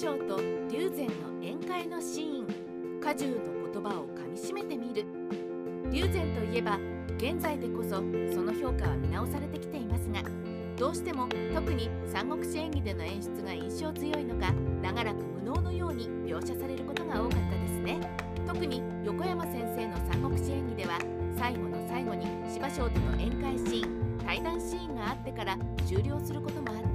将と龍禅の宴会のシーン。果樹の言葉をかみしめてみる。龍禅といえば現在でこそその評価は見直されてきていますがどうしても特に三国志演義での演出が印象強いのか長らく無能のように描写されることが多かったですね。特に横山先生の三国志演義では最後の最後に芝生との宴会シーン対談シーンがあってから終了することもあって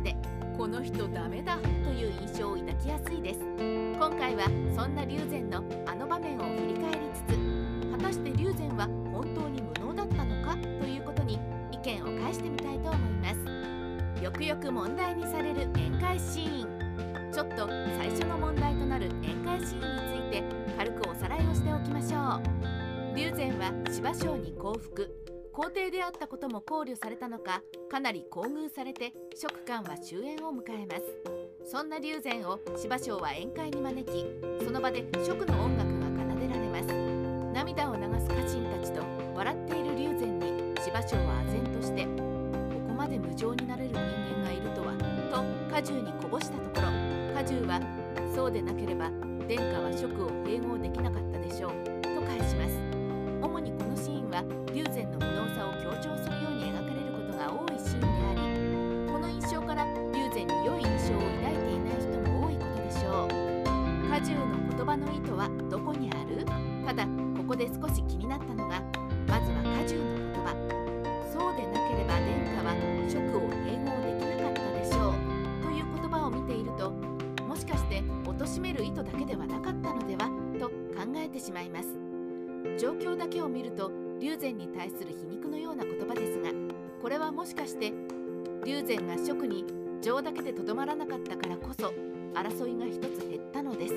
この人ダメだという印象を抱きやすいです。今回はそんな龍禅のあの場面を振り返りつつ果たして龍禅は本当に無能だったのかということに意見を返してみたいと思います。よくよく問題にされる宴会シーン。ちょっと最初の問題となる宴会シーンについて軽くおさらいをしておきましょう。龍禅は芝生に降伏。皇帝であったことも考慮されたのかかなり厚遇されて職官は終焉を迎えます。そんな龍禅を芝生は宴会に招きその場で職の音楽が奏でられます。涙を流す家臣たちと笑っている龍禅に芝生は唖然としてここまで無情になれる人間がいるとはと家中にこぼしたところ家中はそうでなければ殿下は職を併合できなかったでしょうと返します。ンは龍禅の無能さを強調するように描かれることが多いシーンでありこの印象から龍禅に良い印象を抱いていない人も多いことでしょう。家中の言葉の意図はどこにある？ただここで少し気になったのがまずは家中の言葉。そうでなければ殿下は職を併合できなかったでしょう。という言葉を見ているともしかして貶める意図だけではなかったのでは？と考えてしまいます。状況だけを見ると龍禅に対する皮肉のような言葉ですがこれはもしかして龍禅が職に情だけでとどまらなかったからこそ争いが一つ減ったのです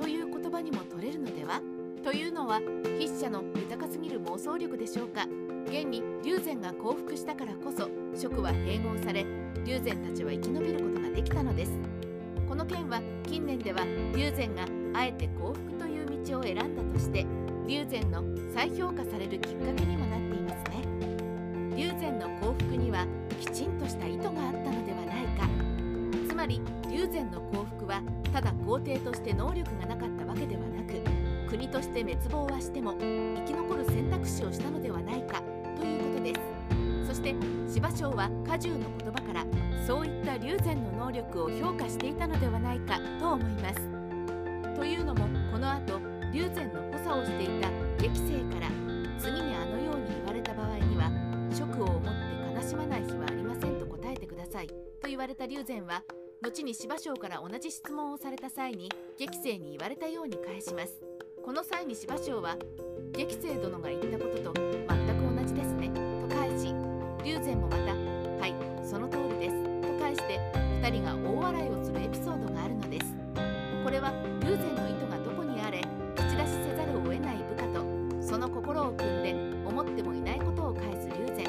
という言葉にも取れるのでは？というのは筆者の豊かすぎる妄想力でしょうか？現に龍禅が降伏したからこそ職は併合され龍禅たちは生き延びることができたのです。この件は近年では龍禅があえて降伏という道を選んだとして龍禅の再評価されるきっかけにもなっていますね。龍禅の降伏にはきちんとした意図があったのではないか。つまり龍禅の降伏はただ皇帝として能力がなかったわけではなく国として滅亡はしても生き残る選択肢をしたのではないかということです。そして芝生は果樹の言葉からそういった龍禅の能力を評価していたのではないかと思います。というのもこの後龍禅の補佐をしていた激生から次にあのように言われた場合には職を思って悲しまない日はありませんと答えてください。と言われた龍禅は後に芝生から同じ質問をされた際に激生に言われたように返します。この際に芝生は激生殿が言ったことと全く同じですね。と返し龍禅もまたはいその通りです。と返して2人が大笑いをするエピソードの心を組んで思ってもいないことを返す龍禅。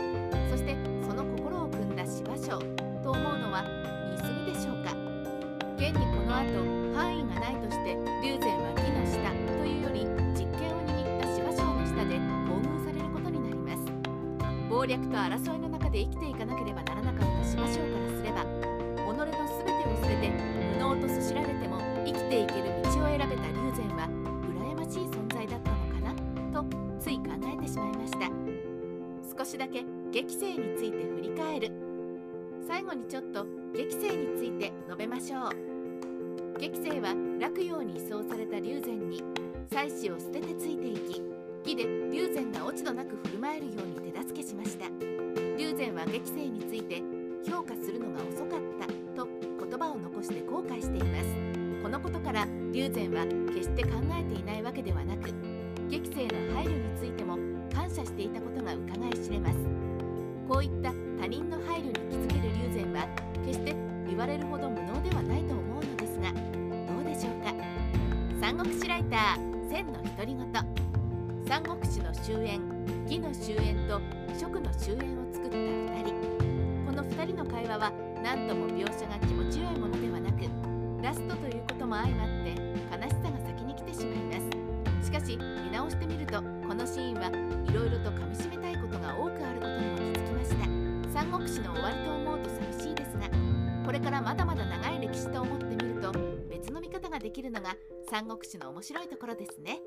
そしてその心を組んだ芝生。と思うのは言い過ぎでしょうか。現にこの後範囲がないとして龍禅は義の下。というより実権を握った芝生の下で厚遇されることになります。謀略と争いの中で生きていかなければならなかった芝生からすれば己の全てを捨てて無能とすしられても生きていける道を選べたい考えてしまいました。少しだけ激生について振り返る。最後にちょっと激生について述べましょう。激生は落葉に移送された龍禅に妻子を捨ててついていき義で龍禅が落ち度なく振る舞えるように手助けしました。龍禅は激生について評価するのが遅かったと言葉を残して後悔しています。このことから龍禅は決して考えていないわけではなく激生のこういった他人の配慮に気づける龍禅は決して言われるほど無能ではないと思うのですがどうでしょうか？三国志ライター千の独り言。三国志の終焉義の終焉と職の終焉を作った2人。この2人の会話は何とも描写が気持ちよいものではなくラストということも相まって悲しさが先に来てしまいます。しかし見直してみるとこのシーンはいろいろとかみしめたいことが多くあることに三国志の終わりと思うと寂しいですがこれからまだまだ長い歴史と思ってみると別の見方ができるのが三国志の面白いところですね。